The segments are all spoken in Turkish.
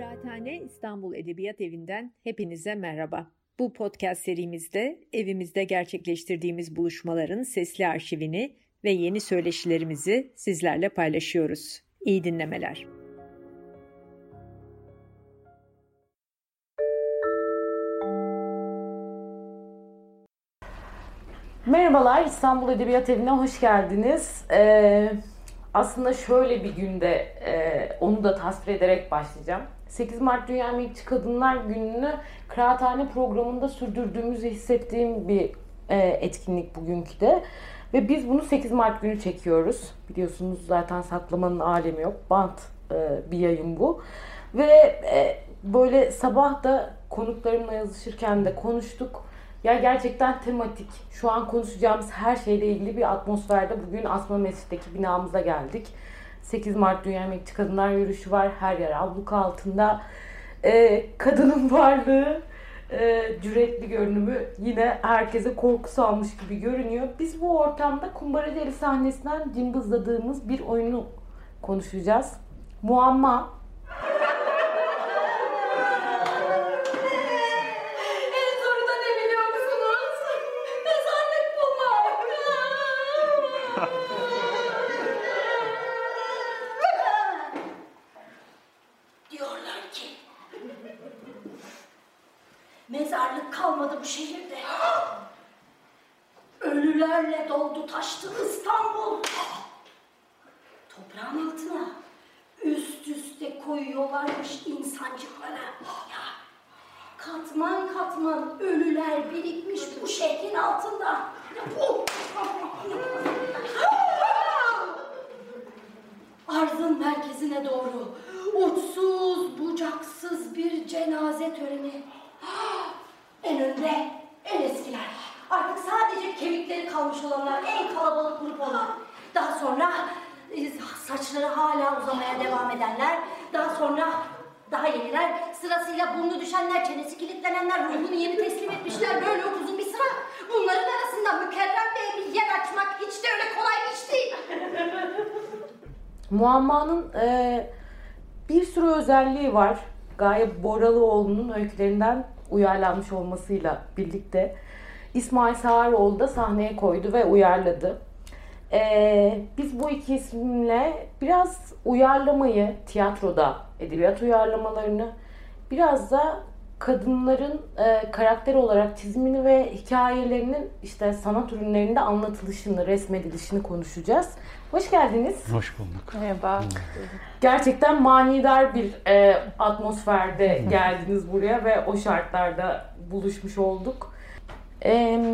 Kıraathane İstanbul Edebiyat Evi'nden hepinize merhaba. Bu podcast serimizde evimizde gerçekleştirdiğimiz buluşmaların sesli arşivini ve yeni söyleşilerimizi sizlerle paylaşıyoruz. İyi dinlemeler. Merhabalar İstanbul Edebiyat Evi'ne hoş geldiniz. Ee, aslında şöyle bir günde e, onu da tasvir ederek başlayacağım. 8 Mart Dünya Emekçi Kadınlar Günü'nü Kıraathane programında sürdürdüğümüzü hissettiğim bir e, etkinlik bugünkü de. Ve biz bunu 8 Mart günü çekiyoruz. Biliyorsunuz zaten saklamanın alemi yok. Bant e, bir yayın bu. Ve e, böyle sabah da konuklarımla yazışırken de konuştuk. Ya gerçekten tematik. Şu an konuşacağımız her şeyle ilgili bir atmosferde bugün Asma Mescid'deki binamıza geldik. 8 Mart Dünya Emekçi Kadınlar Yürüyüşü var. Her yer abluka altında. Ee, kadının varlığı, e, cüretli görünümü yine herkese korku salmış gibi görünüyor. Biz bu ortamda Kumbara Deli sahnesinden cımbızladığımız bir oyunu konuşacağız. Muamma mezarlık kalmadı bu şehirde. Ölülerle doldu taştı İstanbul. Toprağın altına üst üste koyuyorlarmış insancıklara. Katman katman ölüler birikmiş bu şehrin altında. Bu. Arzın merkezine doğru uçsuz bucaksız bir cenaze töreni. En önde en eskiler. Artık sadece kemikleri kalmış olanlar en kalabalık grup olan. Daha sonra e, saçları hala uzamaya devam edenler. Daha sonra daha yeniler sırasıyla burnu düşenler, çenesi kilitlenenler, ruhunu yeni teslim etmişler. Böyle uzun bir sıra. Bunların arasında mükerrem beye bir yer açmak hiç de öyle kolay bir iş değil. Muammanın e, bir sürü özelliği var. Gaye Boralıoğlu'nun öykülerinden uyarlanmış olmasıyla birlikte İsmail Sağaroğlu da sahneye koydu ve uyarladı. E, biz bu iki isimle biraz uyarlamayı, tiyatroda edebiyat uyarlamalarını, biraz da kadınların e, karakter olarak çizimini ve hikayelerinin işte sanat ürünlerinde anlatılışını, resmedilişini konuşacağız. Hoş geldiniz. Hoş bulduk. Merhaba. Gerçekten manidar bir e, atmosferde geldiniz buraya ve o şartlarda buluşmuş olduk. E,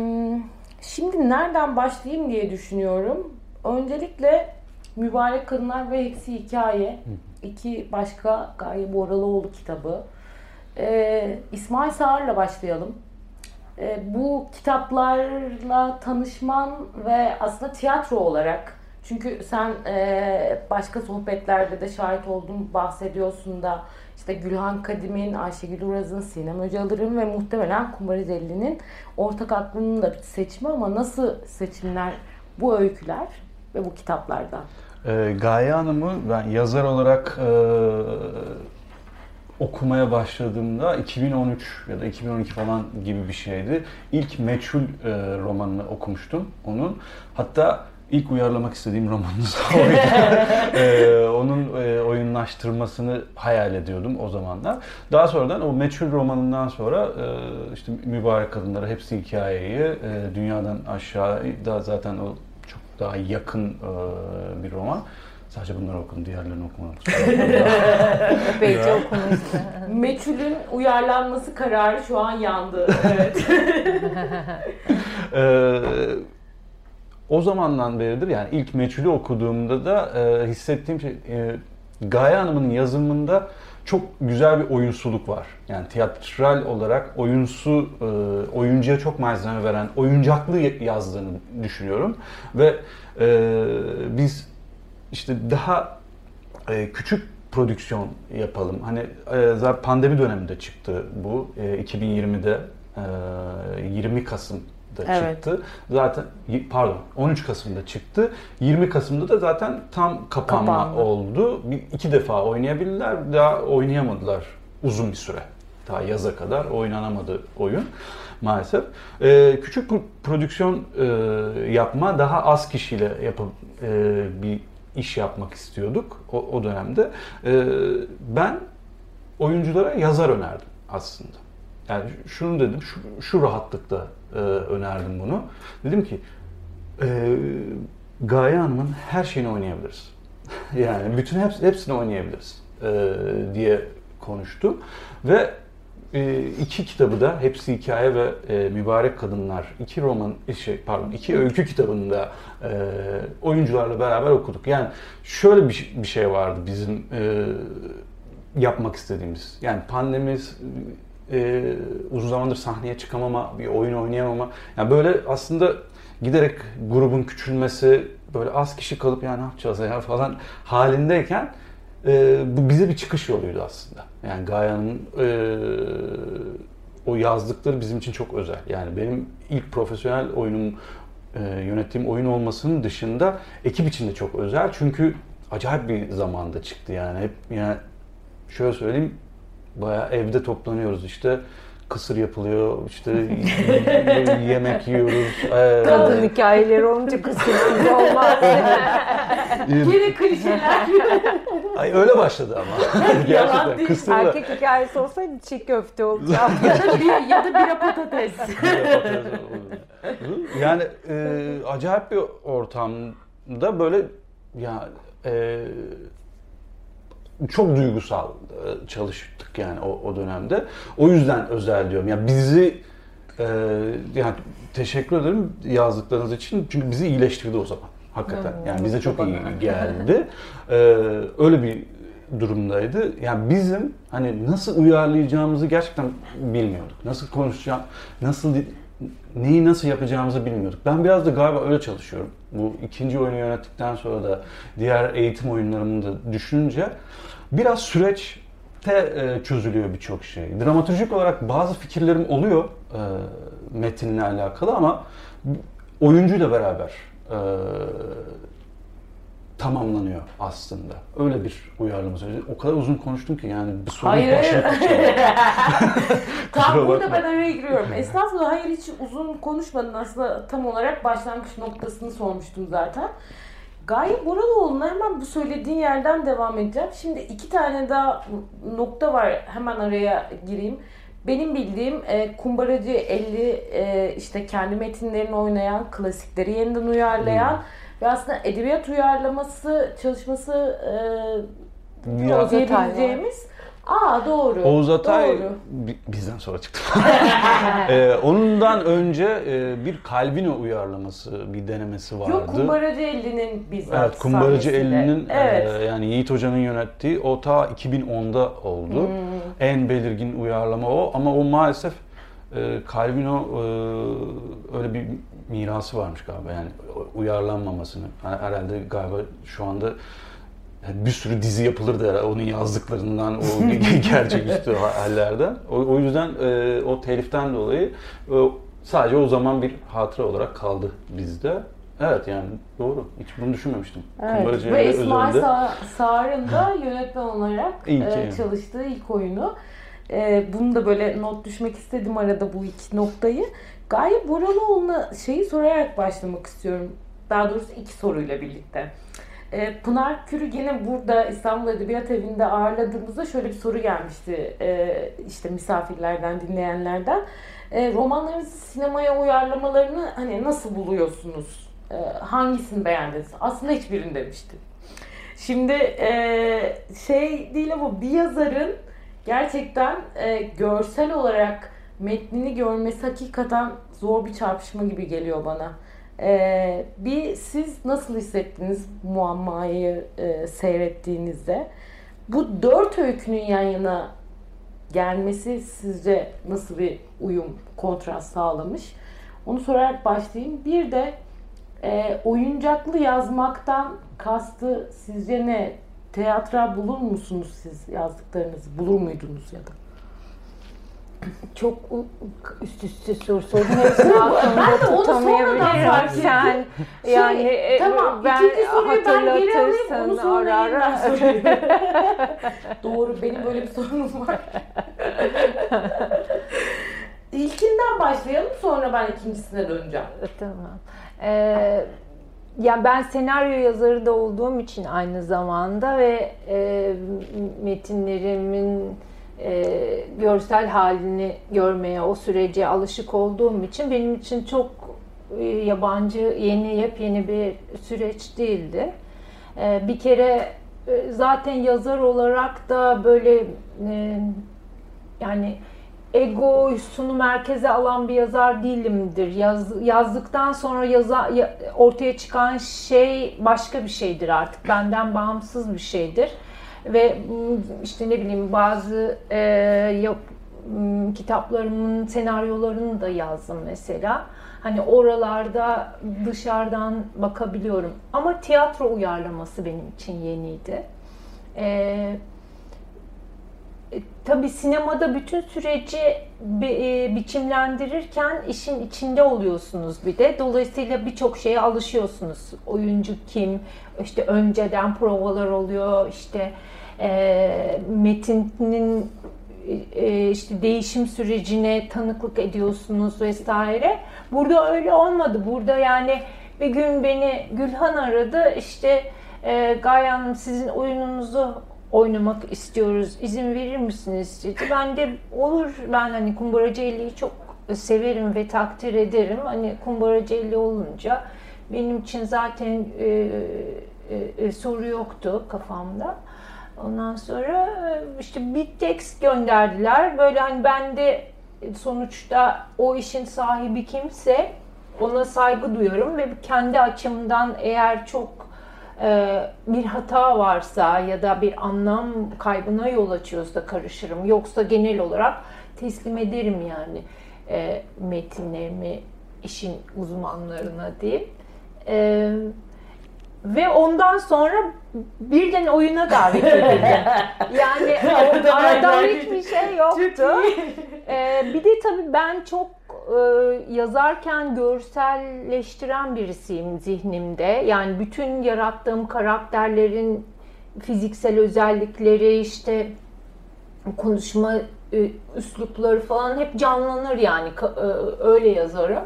şimdi nereden başlayayım diye düşünüyorum. Öncelikle Mübarek Kadınlar ve Eksi Hikaye. iki başka Gaye Boralıoğlu kitabı. E, İsmail Sağır'la başlayalım. E, bu kitaplarla tanışman ve aslında tiyatro olarak çünkü sen e, başka sohbetlerde de şahit oldun, bahsediyorsun da işte Gülhan Kadim'in, Ayşegül Uraz'ın, Sinem Öcalar'ın ve muhtemelen Kumbarizelli'nin ortak aklının da bir seçimi ama nasıl seçimler bu öyküler ve bu kitaplarda? Ee, Gaye Hanım'ı ben yazar olarak e, okumaya başladığımda 2013 ya da 2012 falan gibi bir şeydi. İlk Meçhul e, romanını okumuştum onun. Hatta ilk uyarlamak istediğim romanınız oydu. Ee, onun e, oyunlaştırmasını hayal ediyordum o zamanlar. Daha sonradan o Meçhul romanından sonra e, işte Mübarek Kadınlara hepsi hikayeyi e, dünyadan aşağı da zaten o çok daha yakın e, bir roman. Sadece bunları okudum, diğerlerini okumadım. Epeyce okumuşsun. Meçhul'ün uyarlanması kararı şu an yandı. Evet. Ee, o zamandan beridir yani ilk Meçhul'ü okuduğumda da e, hissettiğim şey e, Gaye Hanım'ın yazımında çok güzel bir oyunsuluk var. Yani tiyatral olarak oyunsu, e, oyuncuya çok malzeme veren, oyuncaklı yazdığını düşünüyorum. Ve e, biz işte daha e, küçük prodüksiyon yapalım. Hani e, pandemi döneminde çıktı bu. E, 2020'de e, 20 Kasım Kasım'da Evet. çıktı. Zaten pardon 13 Kasım'da çıktı. 20 Kasım'da da zaten tam kapanma Kapandı. oldu. Bir, iki defa oynayabildiler. Daha oynayamadılar uzun bir süre. Ta yaza kadar oynanamadı oyun maalesef. Ee, küçük pro- prodüksiyon e, yapma, daha az kişiyle yapıp e, bir iş yapmak istiyorduk o, o dönemde. Ee, ben oyunculara yazar önerdim aslında. Yani şunu dedim, şu, şu rahatlıkta e, önerdim bunu. Dedim ki, e, Gaye Hanım'ın her şeyini oynayabiliriz. yani bütün hepsi, hepsini oynayabiliriz e, diye konuştum. Ve e, iki kitabı da, hepsi hikaye ve e, Mübarek Kadınlar, iki roman, şey, pardon, iki öykü kitabını da e, oyuncularla beraber okuduk. Yani şöyle bir, bir şey vardı bizim e, yapmak istediğimiz. Yani pandemi e, uzun zamandır sahneye çıkamama, bir oyun oynayamama. Yani böyle aslında giderek grubun küçülmesi, böyle az kişi kalıp ya ne yapacağız ya falan halindeyken e, bu bize bir çıkış yoluydu aslında. Yani Gaya'nın e, o yazdıkları bizim için çok özel. Yani benim ilk profesyonel oyunum e, yönettiğim oyun olmasının dışında ekip için de çok özel. Çünkü acayip bir zamanda çıktı yani. Hep yani şöyle söyleyeyim bayağı evde toplanıyoruz işte kısır yapılıyor işte yemek yiyoruz. Ee, Kadın hikayeleri olunca kısırsız olmaz. Yine klişeler. Ay öyle başladı ama. Gerçekten değil. kısırla. Erkek hikayesi olsaydı çiğ köfte olacak. ya da bir, ya da bira patates. yani e, acayip bir ortamda böyle ya e, çok duygusal e, çalıştık yani o, o dönemde. O yüzden özel diyorum. Yani bizi e, yani teşekkür ederim yazdıklarınız için çünkü bizi iyileştirdi o zaman. Hakikaten. Yani bize çok iyi geldi. E, öyle bir durumdaydı. Yani bizim hani nasıl uyarlayacağımızı gerçekten bilmiyorduk. Nasıl konuşacağım, nasıl neyi nasıl yapacağımızı bilmiyorduk. Ben biraz da galiba öyle çalışıyorum. Bu ikinci oyunu yönettikten sonra da diğer eğitim oyunlarımı da düşününce biraz süreçte e, çözülüyor birçok şey. Dramaturjik olarak bazı fikirlerim oluyor e, metinle alakalı ama oyuncuyla beraber e, tamamlanıyor aslında. Öyle bir uyarlama süreci. O kadar uzun konuştum ki yani bir sorun Hayır. Tam burada ben araya giriyorum. Estağfurullah hayır hiç uzun konuşmadın. Aslında tam olarak başlangıç noktasını sormuştum zaten. Gaye Boraloğlu'na hemen bu söylediğin yerden devam edeceğim. Şimdi iki tane daha nokta var. Hemen araya gireyim. Benim bildiğim e, Kumbaracı 50 e, işte kendi metinlerini oynayan, klasikleri yeniden uyarlayan ve aslında edebiyat uyarlaması çalışması e, Ya- diyebileceğimiz. Aa doğru. Oğuz Atay Doğru. bi- bizden sonra çıktı. Ee, ondan önce e, bir Calvino uyarlaması, bir denemesi vardı. Yok Kumbaracı 50'nin bizzat Evet, Kumbaracı sahnesinde. 50'nin Evet. e, yani Yiğit Hoca'nın yönettiği o ta 2010'da oldu. Hmm. En belirgin uyarlama o ama o maalesef e, Calvino e, öyle bir mirası varmış galiba yani uyarlanmamasını. Yani herhalde galiba şu anda bir sürü dizi yapılırdı herhalde onun yazdıklarından, o gerçeküstü hallerden. O, o yüzden e, o teliften dolayı e, sadece o zaman bir hatıra olarak kaldı bizde. Evet yani doğru. Hiç bunu düşünmemiştim. Evet. Ve İsmail. Sa- Sağır'ın da yönetmen olarak İlk e, yani. çalıştığı ilk oyunu. E, bunu da böyle not düşmek istedim arada bu iki noktayı. Gaye Boraloğlu'na şeyi sorarak başlamak istiyorum. Daha doğrusu iki soruyla birlikte. E, Pınar Kür'ü yine burada İstanbul Edebiyat Evi'nde ağırladığımızda şöyle bir soru gelmişti. E, işte misafirlerden, dinleyenlerden. E, romanlarınızı sinemaya uyarlamalarını hani nasıl buluyorsunuz? E, hangisini beğendiniz? Aslında hiçbirini demişti. Şimdi e, şey değil ama bir yazarın gerçekten e, görsel olarak metnini görmesi hakikaten zor bir çarpışma gibi geliyor bana. E, bir siz nasıl hissettiniz muammayı e, seyrettiğinizde? Bu dört öykünün yan yana gelmesi sizce nasıl bir uyum, kontrast sağlamış? Onu sorarak başlayayım. Bir de e, oyuncaklı yazmaktan kastı sizce ne? Teatral bulur musunuz siz yazdıklarınızı? Bulur muydunuz ya da? Çok üst üste soru sordum. Hepsini aklımda tutamıyorum. Sen Şey, yani e, tamam, ben ikinci soruyu ben geri alayım, onu sonra ara. Doğru, benim böyle bir sorunum var. İlkinden başlayalım, sonra ben ikincisine döneceğim. Tamam. Ee, yani ben senaryo yazarı da olduğum için aynı zamanda ve e, metinlerimin e, görsel halini görmeye, o sürece alışık olduğum için benim için çok e, yabancı, yeni, yepyeni bir süreç değildi. E, bir kere e, zaten yazar olarak da böyle e, yani egosunu merkeze alan bir yazar değilimdir. Yaz, yazdıktan sonra yaza, ya- ortaya çıkan şey başka bir şeydir artık. Benden bağımsız bir şeydir. Ve işte ne bileyim bazı e, yap, kitaplarımın senaryolarını da yazdım mesela. Hani oralarda dışarıdan bakabiliyorum. Ama tiyatro uyarlaması benim için yeniydi. Eee e, Tabii sinemada bütün süreci bi- e, biçimlendirirken işin içinde oluyorsunuz bir de. Dolayısıyla birçok şeye alışıyorsunuz. Oyuncu kim, işte önceden provalar oluyor, işte e, metinin e, işte değişim sürecine tanıklık ediyorsunuz vesaire. Burada öyle olmadı. Burada yani bir gün beni Gülhan aradı. İşte e, Gaye Hanım sizin oyununuzu oynamak istiyoruz. İzin verir misiniz dedi. Ben de olur ben hani Kumbaracı Elli'yi çok severim ve takdir ederim. Hani Kumbaracı Elli olunca benim için zaten e, e, e, soru yoktu kafamda. Ondan sonra e, işte bir tekst gönderdiler. Böyle hani ben de sonuçta o işin sahibi kimse ona saygı duyuyorum ve kendi açımdan eğer çok e, bir hata varsa ya da bir anlam kaybına yol açıyorsa karışırım. Yoksa genel olarak teslim ederim yani e, metinlerimi işin uzmanlarına diyeyim. E, ve ondan sonra birden oyuna davet edildim. Yani o, arada hiçbir şey yoktu. Ee, bir de tabii ben çok e, yazarken görselleştiren birisiyim zihnimde. Yani bütün yarattığım karakterlerin fiziksel özellikleri işte konuşma e, üslupları falan hep canlanır yani e, öyle yazarım.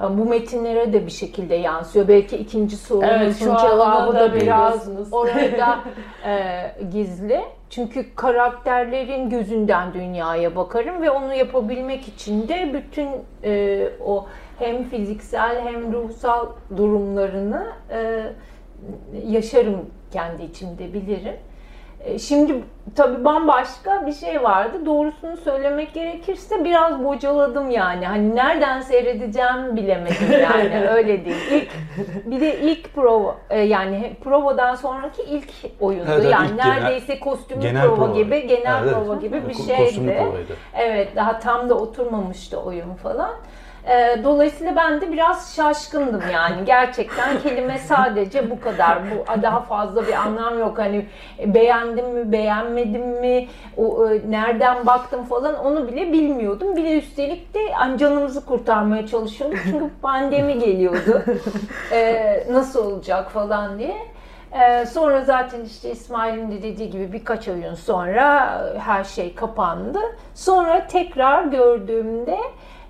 Yani Bu metinlere de bir şekilde yansıyor. Belki ikinci sorunun Evet, cevabı da biraz orada e, gizli. Çünkü karakterlerin gözünden dünyaya bakarım ve onu yapabilmek için de bütün e, o hem fiziksel hem ruhsal durumlarını e, yaşarım kendi içimde bilirim. E, Şimdi tabii bambaşka bir şey vardı. Doğrusunu söylemek gerekirse biraz bocaladım yani. Hani nereden seyredeceğimi bilemedim yani öyle değil. İlk, bir de ilk prova e, yani provadan sonraki ilk oyundu. Evet, yani ilk genel- neredeyse kostümlü genel prova, prova. gibi, genel Evet, prova gibi bir şeydi. provaydı. Evet, daha tam da oturmamıştı oyun falan. Ee, dolayısıyla ben de biraz şaşkındım yani. Gerçekten kelime sadece bu kadar. Bu daha fazla bir anlam yok. Hani beğendim mi, beğenmedim mi, o, e, nereden baktım falan onu bile bilmiyordum. Bir de üstelik de hani canımızı kurtarmaya çalışıyorduk. Çünkü pandemi geliyordu. Ee, nasıl olacak falan diye. Ee, sonra zaten işte İsmail'in de dediği gibi birkaç oyun sonra her şey kapandı. Sonra tekrar gördüğümde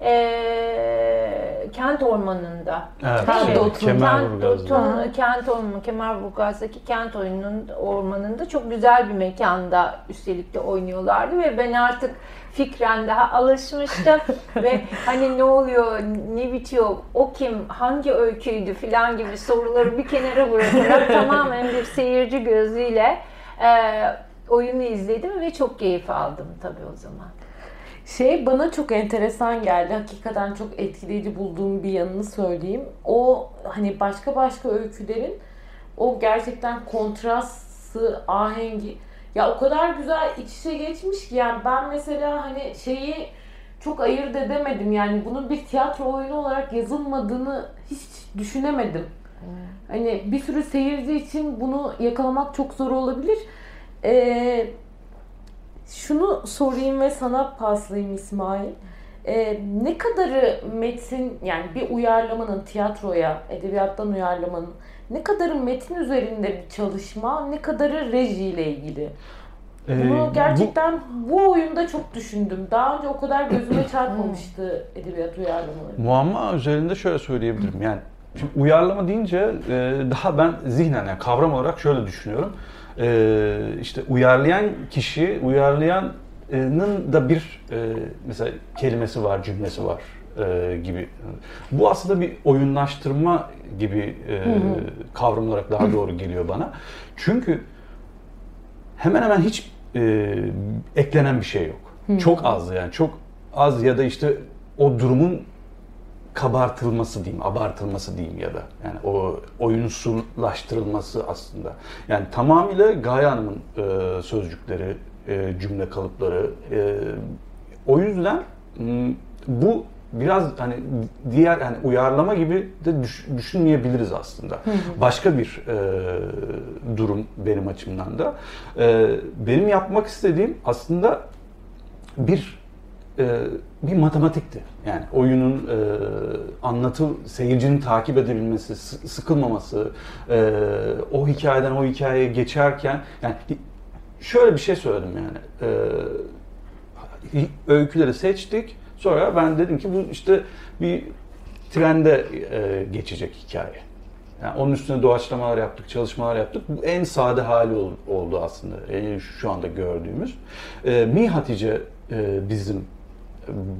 e, Kent Ormanı'nda Evet, şey, Kemerburgaz'da. Kent, Kent Ormanı, Kemerburgaz'daki Kent oyunun ormanında çok güzel bir mekanda üstelik de oynuyorlardı ve ben artık fikren daha alışmıştım ve hani ne oluyor, ne bitiyor, o kim, hangi öyküydü filan gibi soruları bir kenara bırakarak tamamen bir seyirci gözüyle e, oyunu izledim ve çok keyif aldım tabii o zaman. Şey bana çok enteresan geldi. Hakikaten çok etkileyici bulduğum bir yanını söyleyeyim. O hani başka başka öykülerin o gerçekten kontrastı, ahengi ya o kadar güzel iç içe geçmiş ki yani ben mesela hani şeyi çok ayırt edemedim. Yani bunun bir tiyatro oyunu olarak yazılmadığını hiç düşünemedim. Hani bir sürü seyirci için bunu yakalamak çok zor olabilir. Ee, şunu sorayım ve sana paslayayım İsmail. Ee, ne kadarı metin yani bir uyarlamanın tiyatroya, edebiyattan uyarlamanın ne kadarı metin üzerinde bir çalışma, ne kadarı rejiyle ilgili? Ee, Bunu bu- gerçekten bu, oyunda çok düşündüm. Daha önce o kadar gözüme çarpmamıştı edebiyat uyarlamaları. Muamma üzerinde şöyle söyleyebilirim. Yani şimdi uyarlama deyince e, daha ben zihnen yani kavram olarak şöyle düşünüyorum. E, işte uyarlayan kişi, uyarlayanın da bir e, mesela kelimesi var, cümlesi var e, gibi. Bu aslında bir oyunlaştırma gibi e, kavram olarak daha doğru geliyor bana. Çünkü hemen hemen hiç e, eklenen bir şey yok. Çok az yani çok az ya da işte o durumun kabartılması diyeyim, abartılması diyeyim ya da yani o oyunsullaştırılması aslında. Yani tamamıyla Gaye Hanım'ın e, sözcükleri, e, cümle kalıpları. e, o yüzden bu biraz hani diğer hani uyarlama gibi de düş- düşünmeyebiliriz aslında. Başka bir e, durum benim açımdan da. E, benim yapmak istediğim aslında bir e, bir matematikti. Yani oyunun e, anlatı, seyircinin takip edebilmesi, sı- sıkılmaması, e, o hikayeden o hikayeye geçerken, yani şöyle bir şey söyledim yani. E, öyküleri seçtik. Sonra ben dedim ki bu işte bir trende e, geçecek hikaye. Yani onun üstüne doğaçlamalar yaptık, çalışmalar yaptık. Bu en sade hali ol- oldu aslında e, şu anda gördüğümüz. E, Mi Hatice e, bizim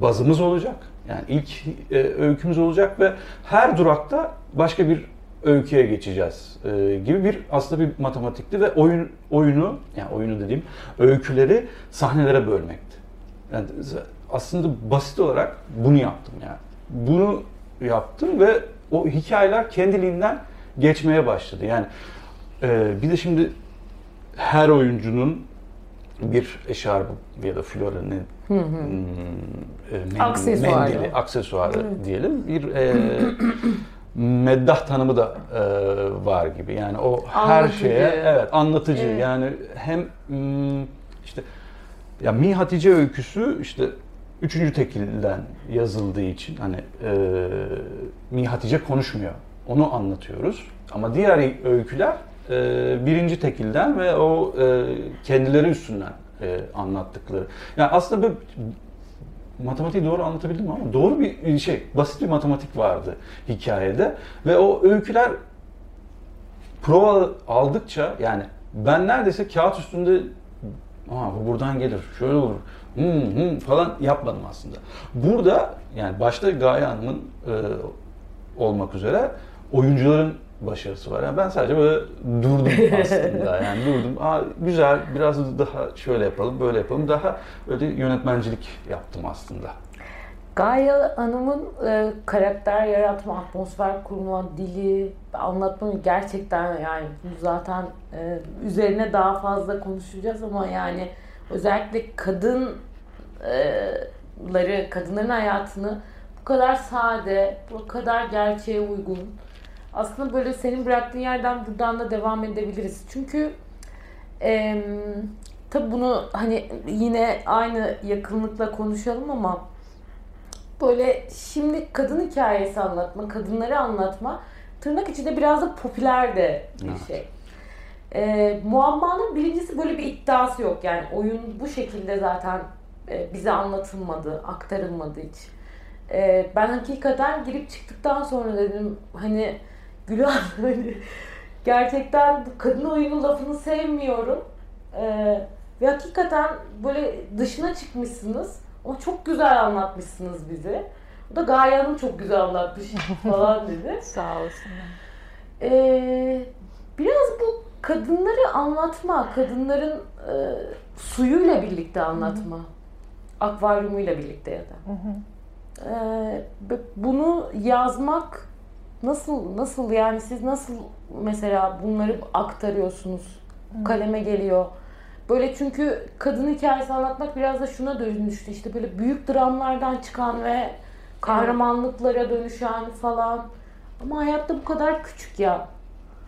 bazımız olacak. Yani ilk e, öykümüz olacak ve her durakta başka bir öyküye geçeceğiz e, gibi bir aslında bir matematikti ve oyun oyunu yani oyunu dediğim öyküleri sahnelere bölmekti. Yani aslında basit olarak bunu yaptım yani. Bunu yaptım ve o hikayeler kendiliğinden geçmeye başladı. Yani e, bir de şimdi her oyuncunun bir eşarbı ya da florinin hmm, e, Aksesuarı. mendili, aksesuarı diyelim. Bir e, meddah tanımı da e, var gibi. Yani o her Anlatıcı. şeye evet anlatıcı. Evet. Yani hem hmm, işte ya Mi Hatice öyküsü işte üçüncü tekilden yazıldığı için hani e, Mi Hatice konuşmuyor. Onu anlatıyoruz. Ama diğer öyküler e, birinci tekilden ve o e, kendileri üstünden e, anlattıkları. Yani aslında böyle matematiği doğru anlatabildim ama doğru bir şey, basit bir matematik vardı hikayede ve o öyküler prova aldıkça yani ben neredeyse kağıt üstünde Aa, bu buradan gelir, şöyle olur hmm, hmm, falan yapmadım aslında. Burada yani başta Gaye Hanım'ın e, olmak üzere oyuncuların başarısı var. Yani ben sadece böyle durdum aslında. Yani durdum. Aa, güzel, biraz daha şöyle yapalım, böyle yapalım. Daha böyle yönetmencilik yaptım aslında. Gaye Hanım'ın e, karakter yaratma, atmosfer kurma, dili, anlatmanı gerçekten yani zaten e, üzerine daha fazla konuşacağız ama yani özellikle kadınları, kadınların hayatını bu kadar sade, bu kadar gerçeğe uygun. Aslında böyle senin bıraktığın yerden buradan da devam edebiliriz. Çünkü e, tabi bunu hani yine aynı yakınlıkla konuşalım ama böyle şimdi kadın hikayesi anlatma, kadınları anlatma tırnak içinde biraz da popüler de bir Evet. şey. Ee, muammanın birincisi böyle bir iddiası yok. Yani oyun bu şekilde zaten e, bize anlatılmadı, aktarılmadı hiç. Ee, ben hakikaten girip çıktıktan sonra dedim hani Gülhan hani gerçekten bu kadın oyunu lafını sevmiyorum. Ee, ve hakikaten böyle dışına çıkmışsınız. Ama çok güzel anlatmışsınız bizi. O da Gaye Hanım çok güzel anlatmış falan dedi. Sağ olsunlar. Ee, biraz bu kadınları anlatma, kadınların e, suyuyla birlikte anlatma. Akvaryumuyla birlikte ya da. Ee, bunu yazmak nasıl nasıl yani siz nasıl mesela bunları aktarıyorsunuz? Kaleme geliyor. Böyle çünkü kadın hikayesi anlatmak biraz da şuna dönüştü işte böyle büyük dramlardan çıkan ve kahramanlıklara dönüşen falan. Ama hayatta bu kadar küçük ya.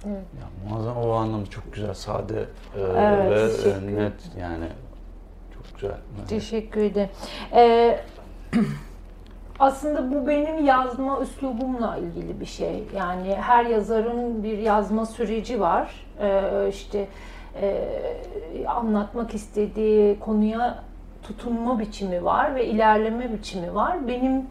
Ya muazzam o anlamda çok güzel, sade e, Evet, ve e, net yani çok güzel. Teşekkür ederim. Ee, aslında bu benim yazma üslubumla ilgili bir şey. Yani her yazarın bir yazma süreci var. Ee, işte e, anlatmak istediği konuya tutunma biçimi var ve ilerleme biçimi var. Benim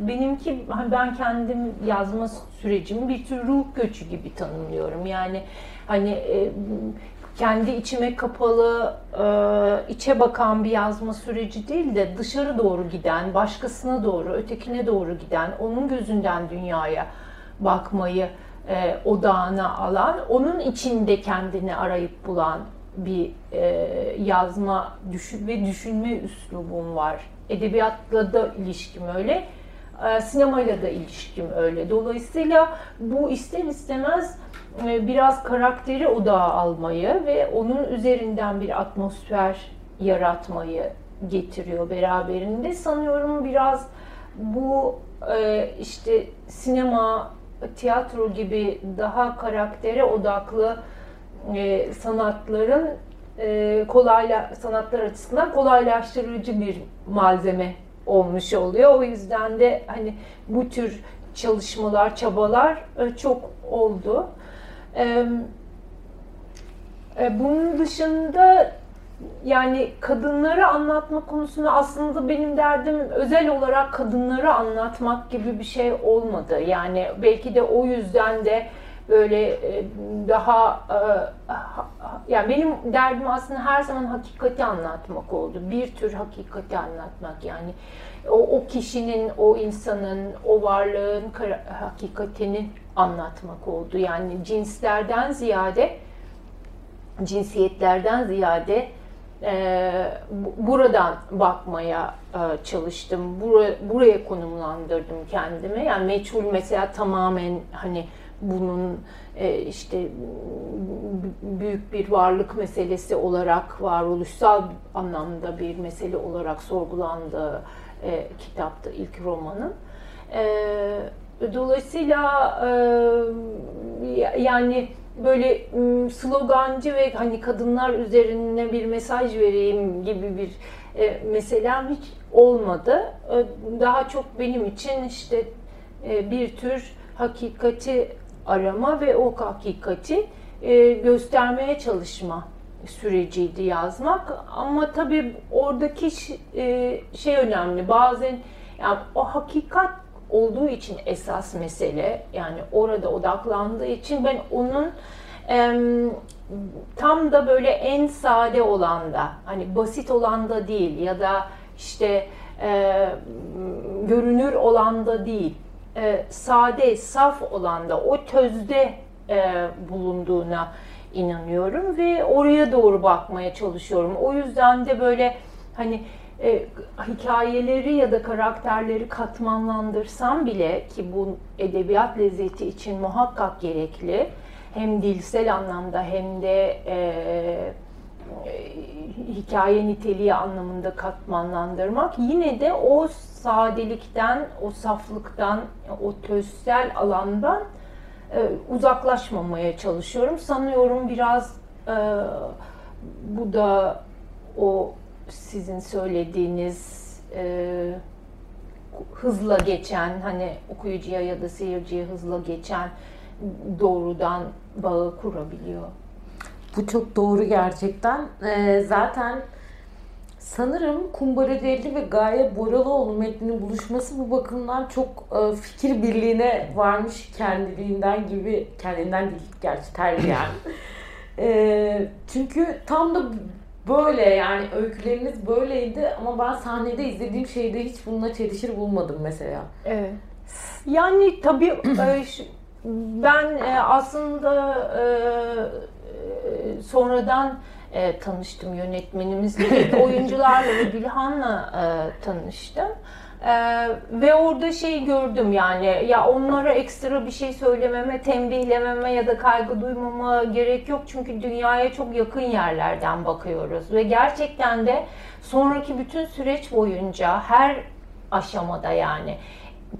benimki hani ben kendim yazma sürecimi bir tür ruh göçü gibi tanımlıyorum. Yani hani e, kendi içime kapalı, e, içe bakan bir yazma süreci değil de dışarı doğru giden, başkasına doğru, ötekine doğru giden, onun gözünden dünyaya bakmayı e, odağına alan, onun içinde kendini arayıp bulan bir e, yazma düşün ve düşünme üslubum var. Edebiyatla da ilişkim öyle, sinemayla da ilişkim öyle. Dolayısıyla bu ister istemez e, biraz karakteri odağa almayı ve onun üzerinden bir atmosfer yaratmayı getiriyor beraberinde. Sanıyorum biraz bu e, işte sinema, tiyatro gibi daha karaktere odaklı e, sanatların kolayla sanatlar açısından kolaylaştırıcı bir malzeme olmuş oluyor. O yüzden de hani bu tür çalışmalar, çabalar çok oldu. Bunun dışında yani kadınları anlatma konusunda aslında benim derdim özel olarak kadınları anlatmak gibi bir şey olmadı. Yani belki de o yüzden de böyle daha yani benim derdim aslında her zaman hakikati anlatmak oldu. Bir tür hakikati anlatmak yani o, o kişinin, o insanın, o varlığın hakikatini anlatmak oldu. Yani cinslerden ziyade, cinsiyetlerden ziyade e, buradan bakmaya e, çalıştım. Buraya, buraya konumlandırdım kendimi. Yani meçhul mesela tamamen hani bunun e, işte büyük bir varlık meselesi olarak varoluşsal anlamda bir mesele olarak sorgulandığı e, kitaptı ilk romanım. E, dolayısıyla yani böyle slogancı ve hani kadınlar üzerine bir mesaj vereyim gibi bir meselem hiç olmadı. Daha çok benim için işte bir tür hakikati arama ve o hakikati e, göstermeye çalışma süreciydi yazmak. Ama tabii oradaki e, şey önemli. Bazen yani o hakikat olduğu için esas mesele yani orada odaklandığı için ben onun e, tam da böyle en sade olan da hani basit olan da değil ya da işte e, görünür olan da değil e, sade saf olan da o tözde e, bulunduğuna inanıyorum ve oraya doğru bakmaya çalışıyorum. O yüzden de böyle hani e, hikayeleri ya da karakterleri katmanlandırsam bile ki bu edebiyat lezzeti için muhakkak gerekli. Hem dilsel anlamda hem de e, e, hikaye niteliği anlamında katmanlandırmak yine de o sadelikten, o saflıktan, o tözsel alandan e, uzaklaşmamaya çalışıyorum. Sanıyorum biraz e, bu da o sizin söylediğiniz e, hızla geçen hani okuyucuya ya da seyirciye hızla geçen doğrudan bağı kurabiliyor. Bu çok doğru gerçekten. Ee, zaten sanırım Kumbaraceli ve Gaye Boraloğlu metninin buluşması bu bakımdan çok e, fikir birliğine varmış kendiliğinden gibi kendinden değil gerçi tercihen. e, çünkü tam da böyle yani öyküleriniz böyleydi ama ben sahnede izlediğim şeyde hiç bununla çelişir bulmadım mesela. Evet. Yani tabii e, ben e, aslında e, tanıştım yönetmenimizle, oyuncularla ve Gülhan'la tanıştım. Ee, ve orada şey gördüm yani ya onlara ekstra bir şey söylememe, tembihlememe ya da kaygı duymama gerek yok. Çünkü dünyaya çok yakın yerlerden bakıyoruz. Ve gerçekten de sonraki bütün süreç boyunca her aşamada yani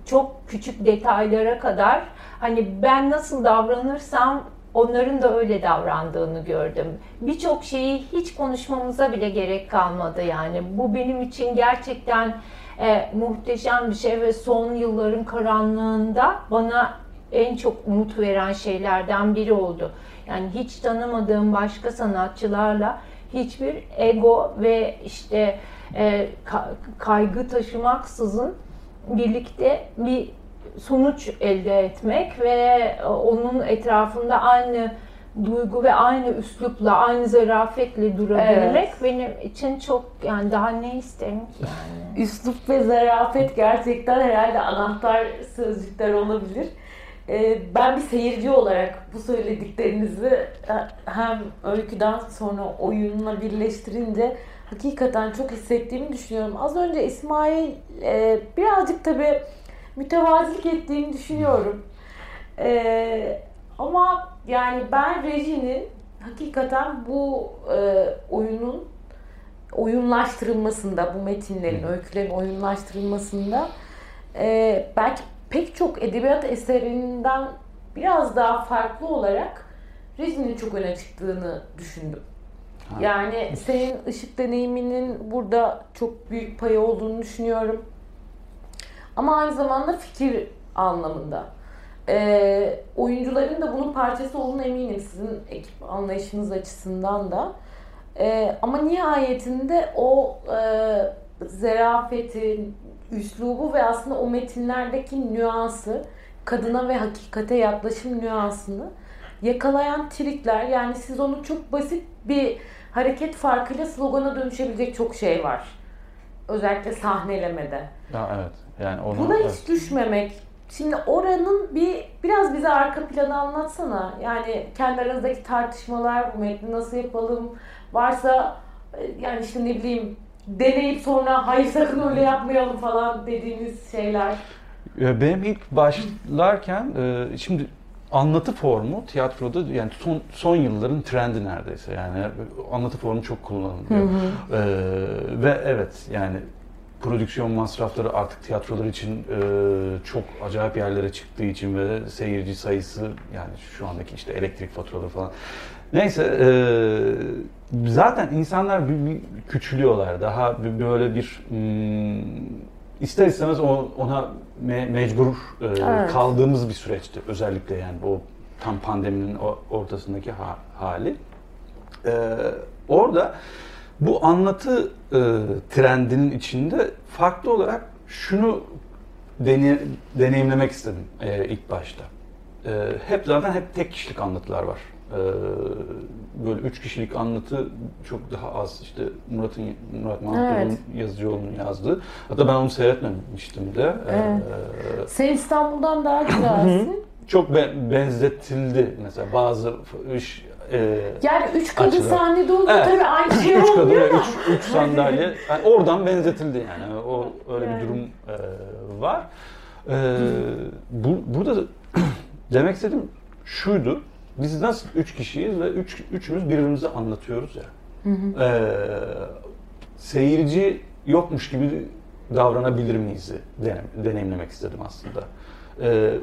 çok küçük detaylara kadar hani ben nasıl davranırsam onların da öyle davrandığını gördüm. Birçok şeyi hiç konuşmamıza bile gerek kalmadı yani. Bu benim için gerçekten e, muhteşem bir şey ve son yılların karanlığında bana en çok umut veren şeylerden biri oldu. Yani hiç tanımadığım başka sanatçılarla hiçbir ego ve işte e, kaygı taşımaksızın birlikte bir sonuç elde etmek ve e, onun etrafında aynı duygu ve aynı üslupla, aynı zarafetle durabilmek evet. benim için çok yani daha ne isterim ki yani. Üslup ve zarafet gerçekten herhalde anahtar sözcükler olabilir. Ee, ben bir seyirci olarak bu söylediklerinizi e, hem öyküden sonra oyunla birleştirince hakikaten çok hissettiğimi düşünüyorum. Az önce İsmail e, birazcık tabii mütevazilik ettiğini düşünüyorum. Ee, ama yani ben rejinin hakikaten bu e, oyunun oyunlaştırılmasında, bu metinlerin, öykülerin oyunlaştırılmasında e, belki pek çok edebiyat eserinden biraz daha farklı olarak rejinin çok öne çıktığını düşündüm. Ha. Yani senin ışık deneyiminin burada çok büyük payı olduğunu düşünüyorum. Ama aynı zamanda fikir anlamında. E, oyuncuların da bunun parçası olduğunu eminim sizin ekip anlayışınız açısından da. E, ama nihayetinde o e, zerafetin, üslubu ve aslında o metinlerdeki nüansı, kadına ve hakikate yaklaşım nüansını yakalayan trikler. Yani siz onu çok basit bir hareket farkıyla slogana dönüşebilecek çok şey var. Özellikle sahnelemede. Ya evet. Yani onu, Buna evet. hiç düşmemek. Şimdi oranın bir biraz bize arka planı anlatsana. Yani kendi aranızdaki tartışmalar, bu metni nasıl yapalım? Varsa yani işte ne bileyim deneyip sonra hayır sakın öyle yapmayalım falan dediğiniz şeyler. Benim ilk başlarken e, şimdi anlatı formu tiyatroda yani son son yılların trendi neredeyse yani anlatı formu çok kullanılıyor. Ee, ve evet yani prodüksiyon masrafları artık tiyatrolar için e, çok acayip yerlere çıktığı için ve seyirci sayısı yani şu andaki işte elektrik faturaları falan. Neyse e, zaten insanlar bir, bir küçülüyorlar. Daha bir, böyle bir hmm, ister istemez ona me, mecbur e, evet. kaldığımız bir süreçti. Özellikle yani o tam pandeminin ortasındaki ha, hali. E, orada bu anlatı e, trendinin içinde farklı olarak şunu dene, deneyimlemek istedim e, ilk başta. E, hep zaten hep tek kişilik anlatılar var. E, böyle üç kişilik anlatı çok daha az. İşte Murat'ın Murat Mahmutlu'nun evet. Yazıcıoğlu'nun yazdığı. Hatta ben onu seyretmemiştim de. E, evet. Ee, Sen İstanbul'dan daha güzelsin. çok be, benzetildi mesela bazı iş e, yani üç kadın açıdan. sahnede olunca evet. tabii aynı şey üç olmuyor kadın ama. Üç, üç sandalye. Yani oradan benzetildi yani. O öyle yani. bir durum e, var. E, bu, burada demek istediğim şuydu. Biz nasıl üç kişiyiz ve üç, üçümüz birbirimize anlatıyoruz ya. Hı E, seyirci yokmuş gibi davranabilir miyiz denem, deneyimlemek istedim aslında. E,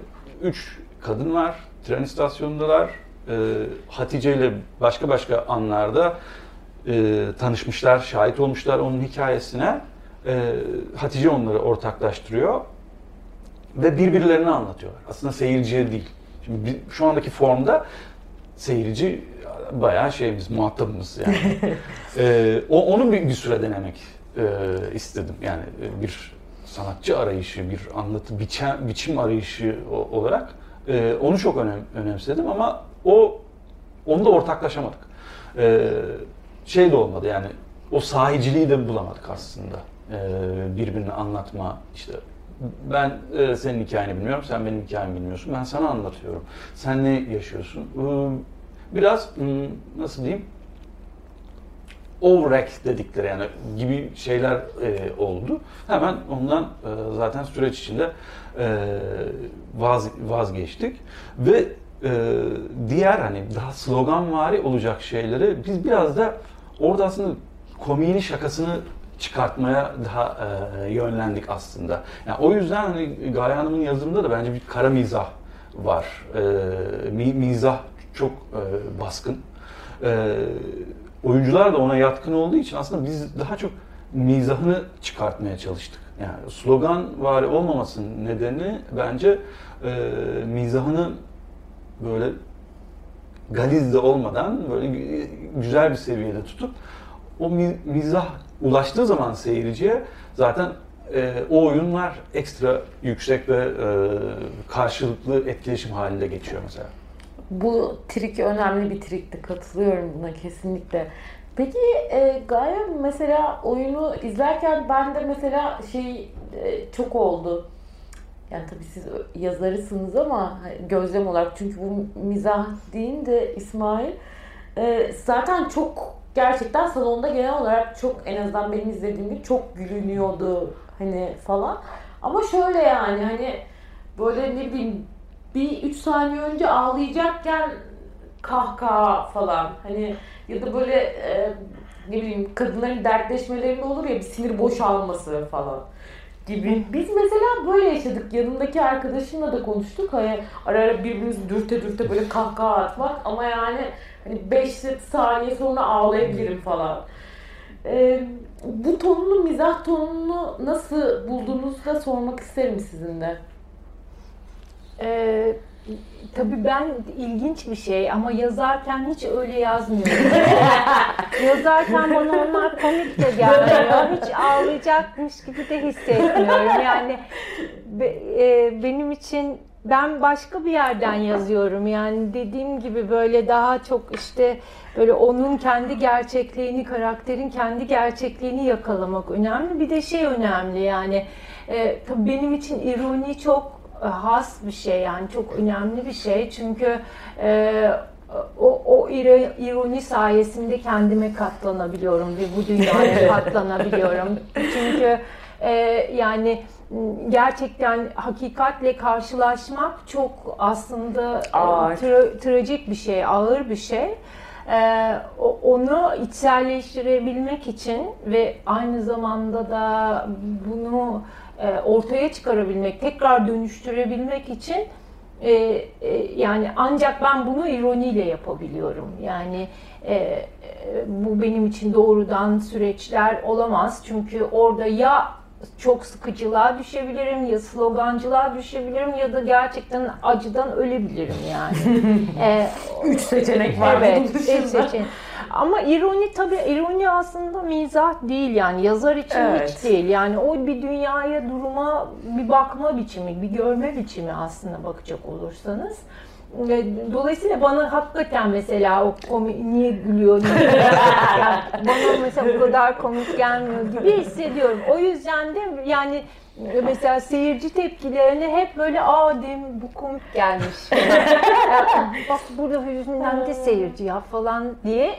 üç kadın var, tren istasyonundalar e, Hatice ile başka başka anlarda e, tanışmışlar, şahit olmuşlar onun hikayesine. E, Hatice onları ortaklaştırıyor ve birbirlerini anlatıyorlar. Aslında seyirciye değil. Şu andaki formda seyirci bayağı şeyimiz, muhatabımız yani. e, o, onu bir, bir süre denemek e, istedim. Yani e, bir sanatçı arayışı, bir anlatı biçim, biçim arayışı olarak e, onu çok önem, önemsedim ama o onda ortaklaşamadık. Ee, şey de olmadı yani o sahiciliği de bulamadık aslında. Ee, birbirini anlatma işte ben e, senin hikayeni bilmiyorum, sen benim hikayemi bilmiyorsun. Ben sana anlatıyorum. Sen ne yaşıyorsun? Ee, biraz hmm, nasıl diyeyim? overreact dedikleri yani gibi şeyler e, oldu. Hemen ondan e, zaten süreç içinde e, vaz, vazgeçtik ve e, diğer hani daha sloganvari olacak şeyleri biz biraz da orada aslında komiğini şakasını çıkartmaya daha e, yönlendik aslında. Yani o yüzden hani Gaye Hanım'ın yazımında da bence bir kara mizah var. E, mi, mizah çok e, baskın. E, oyuncular da ona yatkın olduğu için aslında biz daha çok mizahını çıkartmaya çalıştık. Yani slogan var olmamasının nedeni bence e, mizahını böyle galizde olmadan böyle güzel bir seviyede tutup o mizah ulaştığı zaman seyirciye zaten e, o oyunlar ekstra yüksek ve e, karşılıklı etkileşim halinde geçiyor mesela. Bu trik önemli bir trikti. Katılıyorum buna kesinlikle. Peki e, Gaye mesela oyunu izlerken ben de mesela şey e, çok oldu. Yani tabii siz yazarısınız ama gözlem olarak çünkü bu mizah deyince İsmail e, zaten çok gerçekten salonda genel olarak çok en azından benim izlediğim gibi çok gülünüyordu hani falan. Ama şöyle yani hani böyle ne bileyim bir üç saniye önce ağlayacakken kahkaha falan hani ya da böyle e, ne bileyim kadınların dertleşmelerinde olur ya bir sinir boşalması falan gibi. Biz mesela böyle yaşadık. Yanındaki arkadaşımla da konuştuk. Hani ara ara birbirimizi dürte dürte böyle kahkaha atmak ama yani hani 5 saniye sonra ağlayabilirim falan. Ee, bu tonunu, mizah tonunu nasıl bulduğunuzu da sormak isterim sizin de. Ee, tabii ben ilginç bir şey ama yazarken hiç öyle yazmıyorum. yazarken bana onlar komik de gelmiyor. Hiç ağlayacakmış gibi de hissetmiyorum. Yani be, e, benim için ben başka bir yerden yazıyorum. Yani dediğim gibi böyle daha çok işte böyle onun kendi gerçekliğini, karakterin kendi gerçekliğini yakalamak önemli. Bir de şey önemli yani e, tabii benim için ironi çok has bir şey yani çok önemli bir şey çünkü e, o, o ironi sayesinde kendime katlanabiliyorum ve bu dünyaya katlanabiliyorum çünkü e, yani gerçekten hakikatle karşılaşmak çok aslında e, ağır. Tra- trajik bir şey, ağır bir şey. Ee, onu içselleştirebilmek için ve aynı zamanda da bunu e, ortaya çıkarabilmek, tekrar dönüştürebilmek için e, e, yani ancak ben bunu ironiyle yapabiliyorum. Yani e, e, bu benim için doğrudan süreçler olamaz çünkü orada ya çok sıkıcılığa düşebilirim ya slogancılığa düşebilirim ya da gerçekten acıdan ölebilirim yani. ee, üç seçenek var evet, üç seçenek. Ama ironi tabii ironi aslında mizah değil yani yazar için evet. hiç değil. Yani o bir dünyaya duruma bir bakma biçimi, bir görme biçimi aslında bakacak olursanız. Dolayısıyla bana hakikaten mesela o komik niye gülüyor niye yani bana mesela bu kadar komik gelmiyor gibi hissediyorum. O yüzden de yani mesela seyirci tepkilerini hep böyle aa dem bu komik gelmiş. bak burada yüzünden de seyirci ya falan diye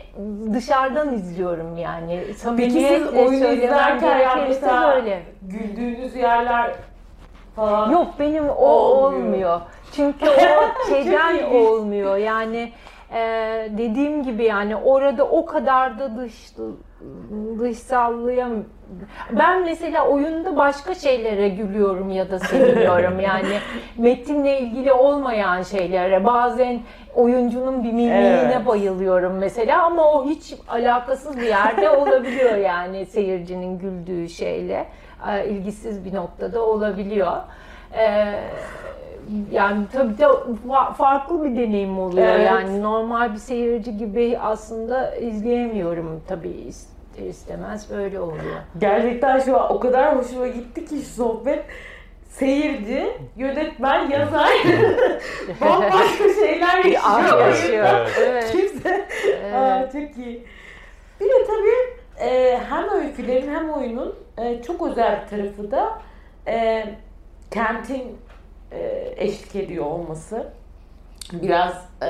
dışarıdan izliyorum yani. Peki siz oyunu izlerken yani mesela böyle. güldüğünüz yerler falan Yok benim o olmuyor. olmuyor. Çünkü o şeyden olmuyor. Yani e, dediğim gibi yani orada o kadar da dış dışsallayam ben mesela oyunda başka şeylere gülüyorum ya da seviniyorum yani metinle ilgili olmayan şeylere bazen oyuncunun bir mimiğine evet. bayılıyorum mesela ama o hiç alakasız bir yerde olabiliyor yani seyircinin güldüğü şeyle e, ilgisiz bir noktada olabiliyor. Ee, yani tabii de farklı bir deneyim oluyor. Evet. Yani normal bir seyirci gibi aslında izleyemiyorum tabii ister istemez böyle oluyor. Gerçekten şu an o kadar hoşuma gitti ki şu sohbet seyirci, yönetmen, yazar bambaşka şeyler yaşıyor. yaşıyor. Evet. Kimse. Evet. Aa, çok iyi. Bir de tabii e, hem öykülerin hem oyunun e, çok özel bir tarafı da e, kentin e, eşlik ediyor olması biraz e,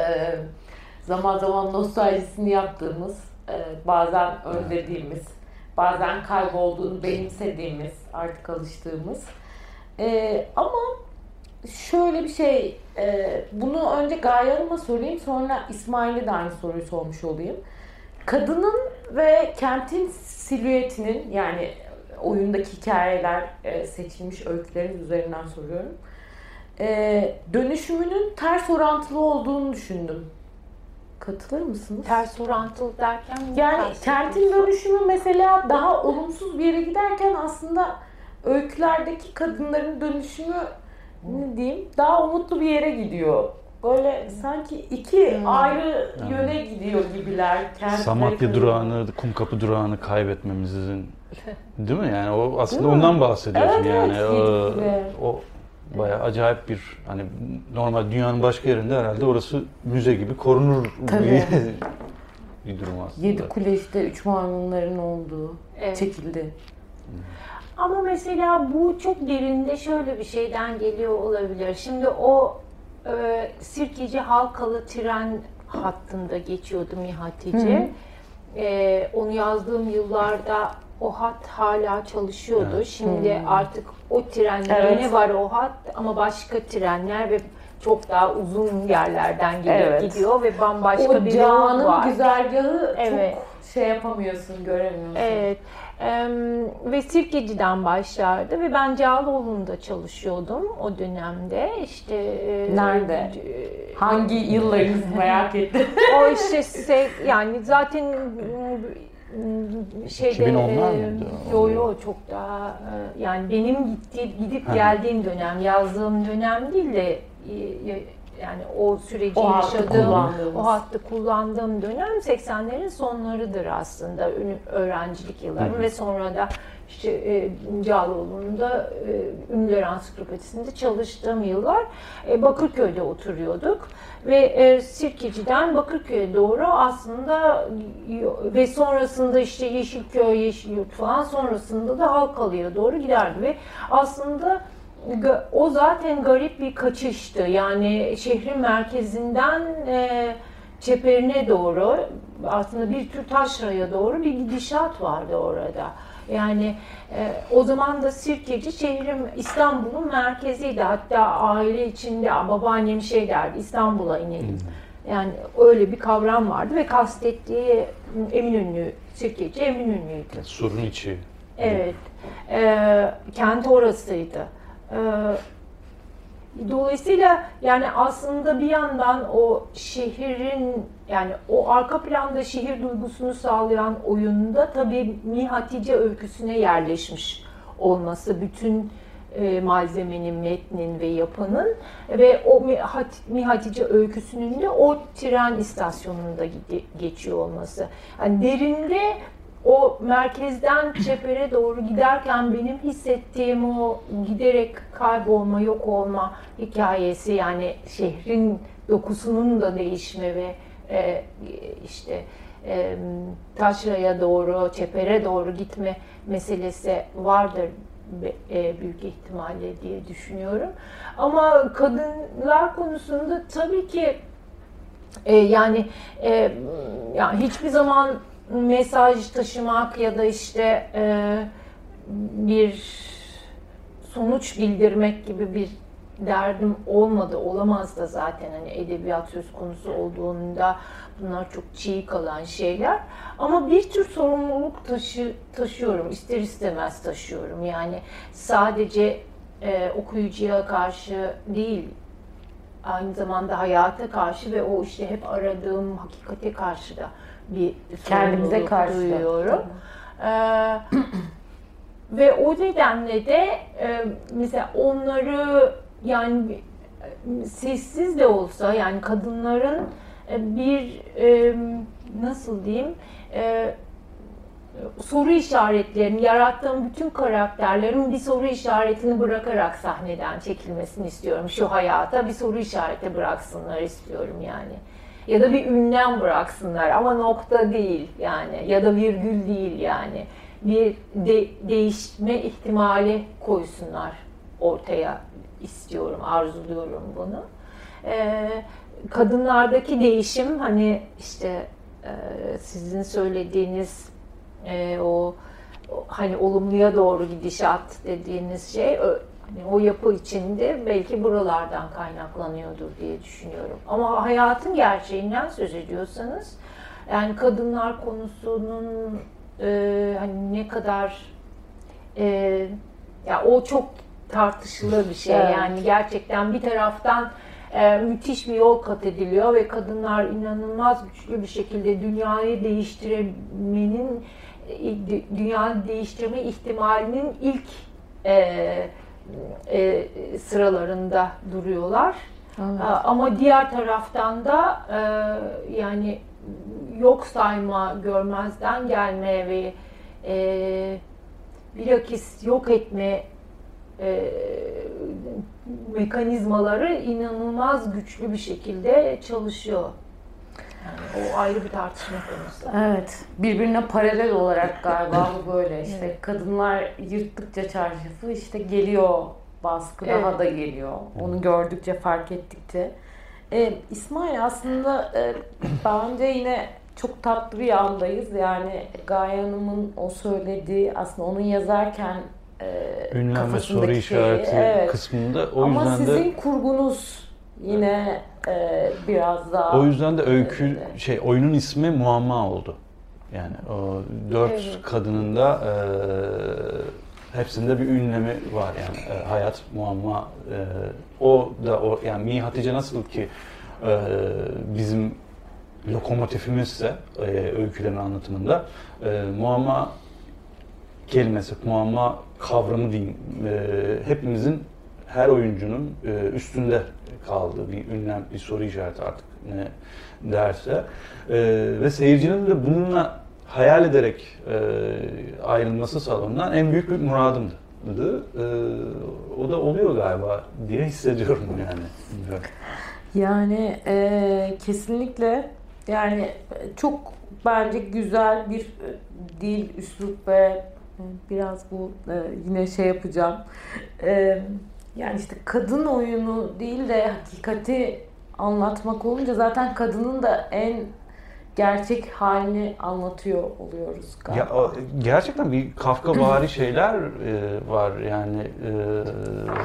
zaman zaman nostaljisini yaptığımız, e, bazen özlediğimiz, bazen kaybolduğunu benimsediğimiz, artık alıştığımız. E, ama şöyle bir şey, e, bunu önce Gaye Hanım'a söyleyeyim, sonra İsmail'e de aynı soruyu sormuş olayım. Kadının ve kentin silüetinin yani oyundaki hikayeler e, seçilmiş öykülerin üzerinden soruyorum e, dönüşümünün ters orantılı olduğunu düşündüm. Katılır mısınız? Ters orantılı derken Yani kentin dönüşümü mesela daha olumsuz bir yere giderken aslında öykülerdeki kadınların dönüşümü ne diyeyim daha umutlu bir yere gidiyor. Böyle sanki iki Hmm. ayrı yöne gidiyor gibiler. Kentleri Samatya durağını, Kumkapı durağını kaybetmemizin değil mi? Yani o aslında ondan bahsediyorsun Evet, yani. evet, o, o bayağı acayip bir hani normal dünyanın başka yerinde herhalde orası müze gibi korunur Tabii. bir, bir durum aslında. Yedi kule işte üç maymunların olduğu Evet. çekildi. Ama mesela bu çok derinde şöyle bir şeyden geliyor olabilir. Şimdi o e, Sirkeci Halkalı tren hattında geçiyordu Mihatice. E, onu yazdığım yıllarda o hat hala çalışıyordu. Evet. Şimdi Hmm. artık o trenler Evet. yine var o hat ama başka trenler ve çok daha uzun yerlerden gelip Evet. gidiyor ve bambaşka o bir yol var. güzergahı Evet. çok şey yapamıyorsun, göremiyorsun. Evet. Em, ve Sirkeci'den başlardı ve ben Cağaloğlu'nda çalışıyordum o dönemde. İşte e, Nerede? e, Hangi yıllarınızı merak ettim. o işte se- yani zaten şeyde 2010'lar e, mıydı? yo yo çok daha e, yani benim gitti gidip Ha. geldiğim dönem yazdığım dönem değil de e, yani o süreci O yaşadığım o hattı kullandığım dönem 80'lerin sonlarıdır aslında öğrencilik yıllarım hı. ve sonra da işte e, Cağaloğlu'nda e, Ünlüler Ansiklopedisi'nde çalıştığım yıllar e, Bakırköy'de oturuyorduk ve e, Sirkeci'den Bakırköy'e doğru aslında ve sonrasında işte Yeşilköy, Yeşilyurt falan sonrasında da Halkalı'ya doğru giderdi ve aslında o zaten garip bir kaçıştı. Yani şehrin merkezinden e, çeperine doğru aslında bir tür taşraya doğru bir gidişat vardı orada. Yani e, o zaman da Sirkeci şehrin İstanbul'un merkeziydi. Hatta aile içinde babaannem şey derdi İstanbul'a inelim. Yani öyle bir kavram vardı ve kastettiği Eminönü, Sirkeci Eminönü'ydü. Sorun içi. Evet. Ee, kent orasıydı. Ee, dolayısıyla yani aslında bir yandan o şehrin yani o arka planda şehir duygusunu sağlayan oyunda tabii Mihatice öyküsüne yerleşmiş olması bütün e, malzemenin, metnin ve yapının ve o Mihat- Mihatice öyküsünün de o tren istasyonunda geçiyor olması. Yani derinde o merkezden çepere doğru giderken benim hissettiğim o giderek kaybolma, yok olma hikayesi yani şehrin dokusunun da değişme ve e, işte e, taşraya doğru, çepere doğru gitme meselesi vardır e, büyük ihtimalle diye düşünüyorum. Ama kadınlar konusunda tabii ki yani e, yani hiçbir zaman mesaj taşımak ya da işte bir sonuç bildirmek gibi bir derdim olmadı, olamaz da zaten hani edebiyat söz konusu olduğunda bunlar çok çiğ kalan şeyler. Ama bir tür sorumluluk taşı, taşıyorum, ister istemez taşıyorum. Yani sadece e, okuyucuya karşı değil, aynı zamanda hayata karşı ve o işte hep aradığım hakikate karşı da bir Kendimize karşı. duyuyorum. Ee, ve o nedenle de e, mesela onları yani e, sessiz de olsa yani kadınların e, bir e, nasıl diyeyim soru işaretlerini, yarattığım bütün karakterlerin bir soru işaretini bırakarak sahneden çekilmesini istiyorum. Şu hayata bir soru işareti bıraksınlar istiyorum yani. Ya da bir ünlem bıraksınlar ama nokta değil yani ya da virgül değil yani. Bir de, değişme ihtimali koysunlar ortaya istiyorum, arzuluyorum bunu. Ee, kadınlardaki değişim hani işte e, sizin söylediğiniz e, o, hani olumluya doğru gidişat dediğiniz şey hani o yapı içinde belki buralardan kaynaklanıyordur diye düşünüyorum. Ama hayatın gerçeğinden söz ediyorsanız yani kadınlar konusunun e, hani ne kadar e, ya o çok tartışılır bir şey Evet. yani gerçekten bir taraftan e, müthiş bir yol kat ediliyor ve kadınlar inanılmaz güçlü bir şekilde dünyayı değiştirmenin dünyayı değiştirme ihtimalinin ilk e, e, sıralarında duruyorlar. Evet. Ama diğer taraftan da e, yani yok sayma, görmezden gelme ve e, bilakis yok etme e, mekanizmaları inanılmaz güçlü bir şekilde çalışıyor. Yani o ayrı bir tartışma konusu. Evet. Birbirine paralel olarak galiba bu böyle. İşte evet. kadınlar yırttıkça çarşafı işte geliyor baskı evet. daha da geliyor. Onu gördükçe fark ettikçe. Ee, İsmail aslında e, bence yine çok tatlı bir andayız. Yani Gaye Hanım'ın o söylediği aslında onun yazarken e, Ünlem ve soru işareti evet. kısmında o Ama yüzden de... sizin kurgunuz yine e, biraz daha... O yüzden de öykü e, şey oyunun ismi Muamma oldu. Yani o dört evet. kadının da e, hepsinde bir ünlemi var yani e, hayat, muamma. E, o da o yani Mi Hatice nasıl ki e, bizim lokomotifimizse e, öykülerin anlatımında e, muamma kelimesi, muamma kavramı diyeyim e, hepimizin her oyuncunun e, üstünde kaldığı bir ünlem, bir soru işareti artık ne derse e, ve seyircinin de bununla hayal ederek e, ayrılması salondan en büyük bir muradımdı. E, o da oluyor galiba diye hissediyorum yani. Yani e, kesinlikle yani çok bence güzel bir dil, üslup ve biraz bu e, yine şey yapacağım. E, yani işte kadın oyunu değil de hakikati anlatmak olunca zaten kadının da en gerçek halini anlatıyor oluyoruz galiba. Ya, o, gerçekten bir Kafka şeyler e, var yani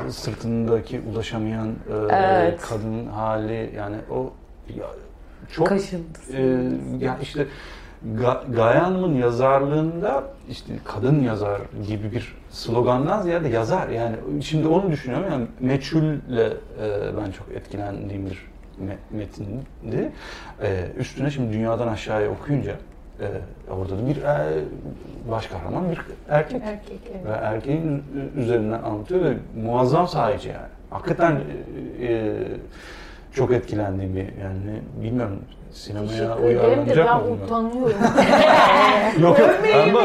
e, sırtındaki ulaşamayan e, evet. kadın hali yani o ya, çok kaşıntısı. E, ya işte Ga Gaye Hanım'ın yazarlığında işte kadın yazar gibi bir slogandan ziyade yazar yani şimdi onu düşünüyorum yani meçhulle e, ben çok etkilendiğim bir me metindi. E, üstüne şimdi dünyadan aşağıya okuyunca e, orada da bir e, baş kahraman bir erkek. Erkek evet. Ve erkeğin üzerinden anlatıyor ve muazzam sahici yani. Hakikaten e, e, çok etkilendiğimi yani bilmiyorum sinemaya uyarlanacak mı bunlar? utanıyorum. yok ama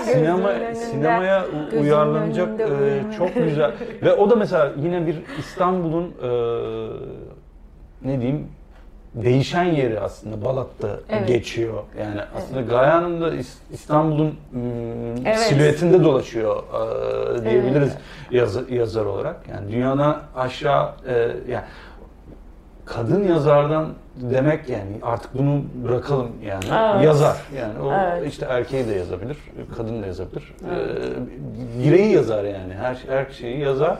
sinema, sinemaya uyarlanacak e, çok güzel. Ve o da mesela yine bir İstanbul'un e, ne diyeyim değişen yeri aslında Balat'ta evet. geçiyor. Yani aslında evet. Gaye Hanım da İstanbul'un evet. silüetinde dolaşıyor e, diyebiliriz evet. yazar, yazar olarak. Yani dünyadan aşağı e, yani kadın yazardan demek yani artık bunu bırakalım yani evet. yazar yani o evet. işte erkeği de yazabilir kadın da yazabilir evet. ee, bireyi yazar yani her her şeyi yazar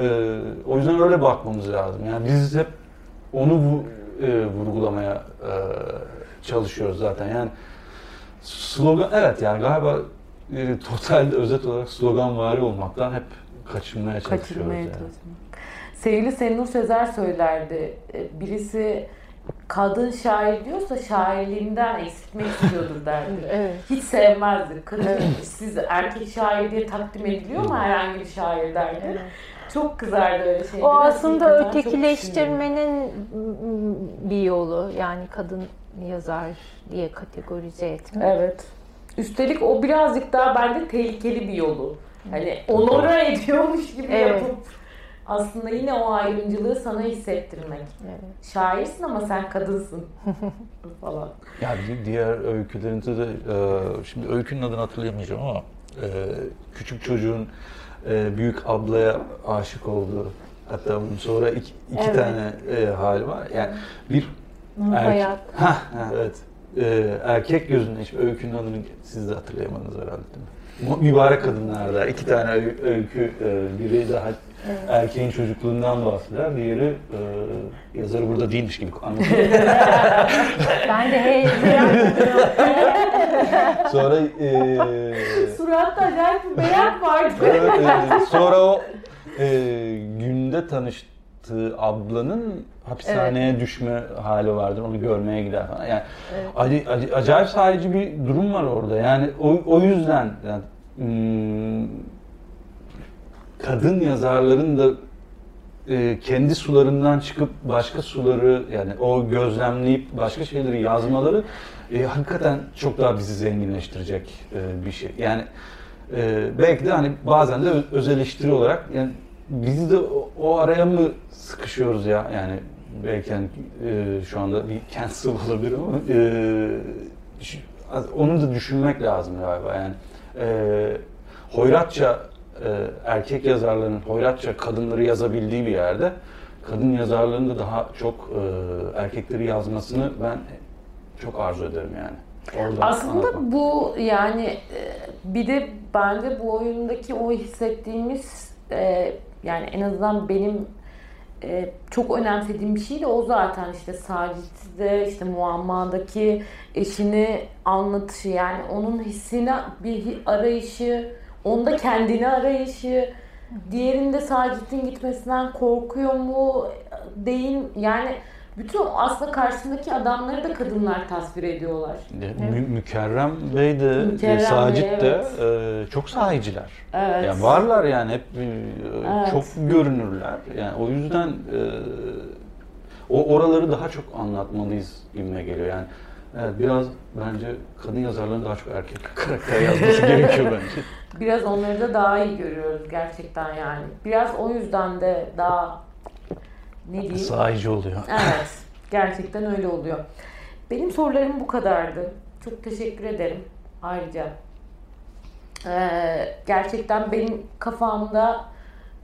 ee, o yüzden öyle bakmamız lazım yani biz hep onu bu e, vurgulamaya e, çalışıyoruz zaten yani slogan evet yani galiba e, totalde özet olarak slogan vari olmaktan hep kaçınmaya çalışıyoruz Kaçınmaya yani. Sevgili Senur Sezer söylerdi. E, birisi kadın şair diyorsa şairliğinden eksiltmek istiyordur derdi. evet. Hiç sevmezdi. Kadın, siz erkek şair diye takdim ediliyor mu herhangi bir şair derdi. Evet. Çok kızardı öyle şeyler. O aslında ötekileştirmenin bir yolu. Yani kadın yazar diye kategorize etmek. Evet. Üstelik o birazcık daha bence tehlikeli bir yolu. Hani onora ediyormuş gibi evet. yapıp aslında yine o ayrımcılığı sana hissettirmek. Evet. Şairsin ama sen kadınsın falan. Yani diğer öykülerinde de e, şimdi öykünün adını hatırlayamayacağım ama e, küçük çocuğun e, büyük ablaya aşık olduğu hatta bunun sonra iki, iki evet. tane hali var. Yani bir. Ha, evet. erkek gözünden hiç öykünün adını siz de hatırlayamadınız herhalde değil mi? Mübarek kadınlarda iki tane öykü, biri daha Evet. Erkeğin çocukluğundan bahseder. Diğeri e, yazarı burada değilmiş gibi anlatıyor. ben de hey. sonra e, Suratta acayip bir merak vardı. e, sonra o e, günde tanış anlattığı ablanın hapishaneye düşme hali vardır. Onu görmeye gider falan. Yani ac- ac- acayip sahici bir durum var orada. Yani o, o yüzden yani, hmm, kadın yazarların da e, kendi sularından çıkıp başka suları yani o gözlemleyip başka şeyleri yazmaları e, hakikaten çok daha bizi zenginleştirecek e, bir şey. Yani e, belki de hani bazen de öz eleştiri olarak yani biz de o, o araya mı sıkışıyoruz ya yani belki hani, e, şu anda bir cancel olabilir ama e, onu da düşünmek lazım galiba yani e, hoyratça erkek yazarların hoyratça kadınları yazabildiği bir yerde kadın yazarların da daha çok e, erkekleri yazmasını ben çok arzu ederim yani. Orada Aslında anlatmak. bu yani e, bir de bence bu oyundaki o hissettiğimiz e, yani en azından benim e, çok önemsediğim bir şey de o zaten işte Sacit'de işte muammadaki eşini anlatışı yani onun hissine bir arayışı onda kendini arayışı diğerinde Sacit'in gitmesinden korkuyor mu değil yani bütün aslında karşısındaki adamları da kadınlar tasvir ediyorlar. E, Mü- Mükerrem Bey de, Mükerrem e, Sacit Bey, de evet. e, çok sahiciler. Evet. Yani varlar yani hep e, Evet. çok görünürler. Yani o yüzden e, o oraları daha çok anlatmalıyız gibime geliyor. Yani evet, biraz bence kadın yazarların daha çok erkek karakter yazması gerekiyor bence. Biraz onları da daha iyi görüyoruz gerçekten yani. Biraz o yüzden de daha ne diyeyim? Sahici oluyor. Evet. Gerçekten öyle oluyor. Benim sorularım bu kadardı. Çok teşekkür ederim ayrıca. Ee, gerçekten benim kafamda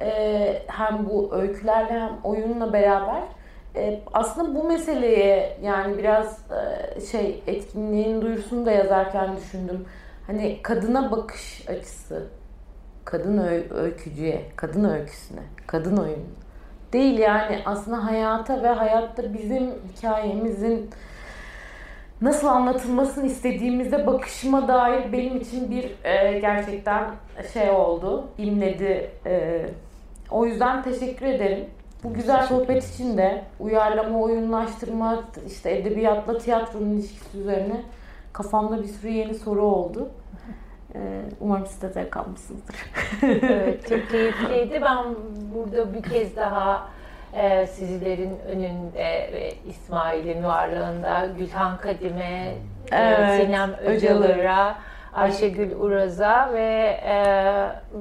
e, hem bu öykülerle hem oyunla beraber e, aslında bu meseleye yani biraz e, şey etkinliğin duyurusunu da yazarken düşündüm. Hani kadına bakış açısı, kadın öy- öykücüye, kadın öyküsüne, kadın oyunu değil yani aslında hayata ve hayatta bizim hikayemizin nasıl anlatılmasını istediğimizde bakışıma dair benim için bir e, gerçekten şey oldu, imledi. E, o yüzden teşekkür ederim. Bu güzel sohbet için de uyarlama, oyunlaştırma, işte edebiyatla tiyatronun ilişkisi üzerine kafamda bir sürü yeni soru oldu. E, umarım siz de zevk almışsınızdır. Evet, çok keyifliydi. Ben burada bir kez daha e, sizlerin önünde ve İsmail'in varlığında Gülhan Kadime, Evet, e, Sinem Öcalar'a, Ayşegül Uraz'a ve e,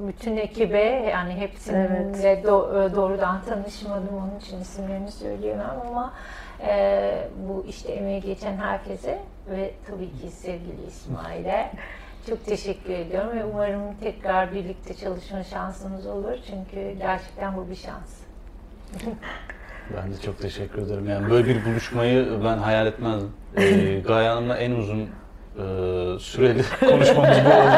bütün ekibe yani hepsininle do- e, doğrudan tanışmadım onun için isimlerini söyleyemem ama e, bu işte emeği geçen herkese ve tabii ki sevgili İsmail'e çok teşekkür ediyorum ve umarım tekrar birlikte çalışma şansımız olur çünkü gerçekten bu bir şans. Ben de çok teşekkür ederim. Yani böyle bir buluşmayı ben hayal etmezdim. Ee, Gaye Hanım'la en uzun e, süreli konuşmamız bu oldu.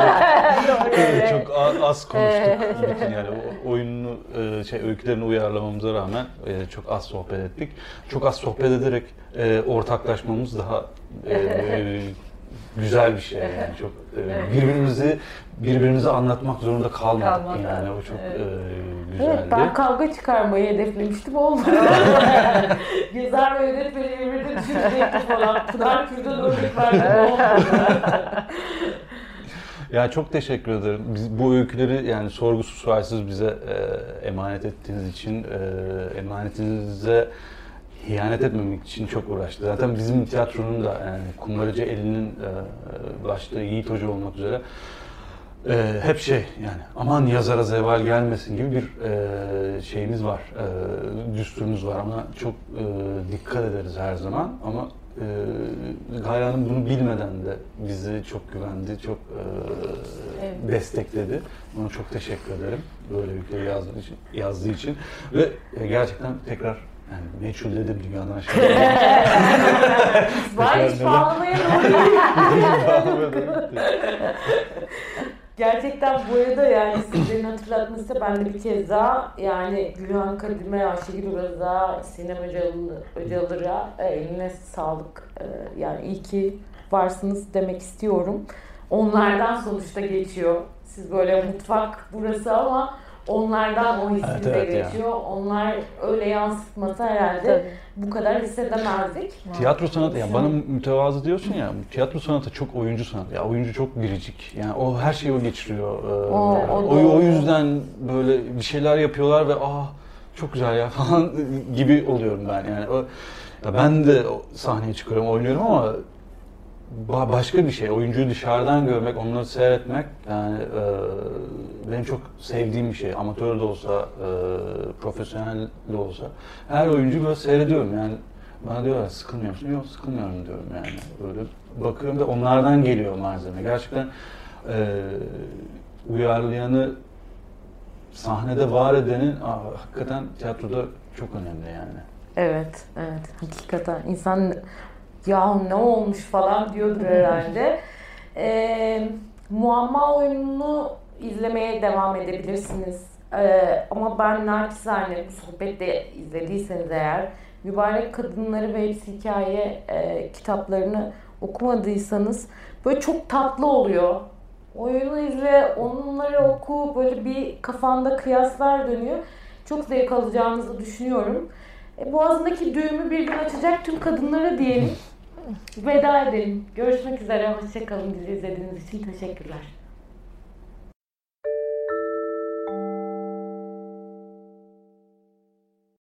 evet. Çok az konuştuk. Bütün yani o oyununu, e, şey öykülerini uyarlamamıza rağmen e, çok az sohbet ettik. Çok az sohbet ederek e, ortaklaşmamız daha e, güzel bir şey yani çok e, birbirimizi birbirimize anlatmak zorunda kalmadık Kalmadı. yani o çok Evet. e, güzeldi. Evet ben kavga çıkarmayı hedeflemiştim olmadı. Gezer ve yönetmeni birbirine düşünecekti falan. Pınar Kürdan örnek olmadı. Ya çok teşekkür ederim. Biz bu öyküleri yani sorgusuz sualsiz bize e, emanet ettiğiniz için, e, emanetinize ihanet etmemek için çok uğraştı. Zaten bizim tiyatronun da yani Kumbaracı Eli'nin e, başta Yiğit Hoca olmak üzere e, hep şey yani aman yazara zeval gelmesin gibi bir e, şeyimiz var, e, düsturumuz var ama çok e, dikkat ederiz her zaman ama e, Gaye Hanım bunu bilmeden de bizi çok güvendi, çok e, Evet. destekledi. Ona çok teşekkür ederim böyle ülkeyi yazdığı için, yazdığı için ve e, gerçekten tekrar yani meçhul dedim dünyadan aşağı. Var hiç. Gerçekten bu arada yani sizlerin hatırlatması ben de bir kez daha yani Gülhan Kadime, Ayşegül Uraz'a, Sinem Öcalı, Öcalı'ra e, eline sağlık. E, Yani iyi ki varsınız demek istiyorum. Onlardan sonuçta geçiyor. Siz böyle mutfak burası ama onlardan o hissi Evet, evet ya. geçiyor. Onlar öyle yansıtmasa herhalde Tabii. bu kadar hissedemezdik. Tiyatro sanatı, ya bana mütevazı diyorsun ya, tiyatro sanatı çok oyuncu sanatı. Ya oyuncu çok biricik. Yani o her şeyi o geçiriyor. Ee, O- o o, yüzden böyle bir şeyler yapıyorlar ve ah çok güzel ya falan gibi oluyorum ben. Yani o, ya ben de sahneye çıkıyorum, oynuyorum ama ba- başka bir şey. Oyuncuyu dışarıdan görmek, onları seyretmek yani e, benim çok sevdiğim bir şey. Amatör de olsa, e, profesyonel de olsa. Her oyuncuyu böyle seyrediyorum yani. Bana diyorlar sıkılmıyor musun? Yok sıkılmıyorum diyorum yani. Böyle bakıyorum da onlardan geliyor malzeme. Gerçekten e, uyarlayanı sahnede var edenin aa, hakikaten tiyatroda çok önemli yani. Evet, evet. Hakikaten insan ya ne olmuş falan diyordur herhalde. Ee, muamma oyununu izlemeye devam edebilirsiniz. Ee, ama ben naçizane bu sohbette izlediyseniz eğer Mübarek Kadınları ve Hepsi Hikaye e, kitaplarını okumadıysanız böyle çok tatlı oluyor. Oyunu izle, onları oku, böyle bir kafanda kıyaslar dönüyor. Çok zevk alacağınızı düşünüyorum. E, boğazındaki düğümü bir gün açacak tüm kadınlara diyelim. Veda edelim. Görüşmek üzere. Hoşçakalın. Bizi izlediğiniz için teşekkürler.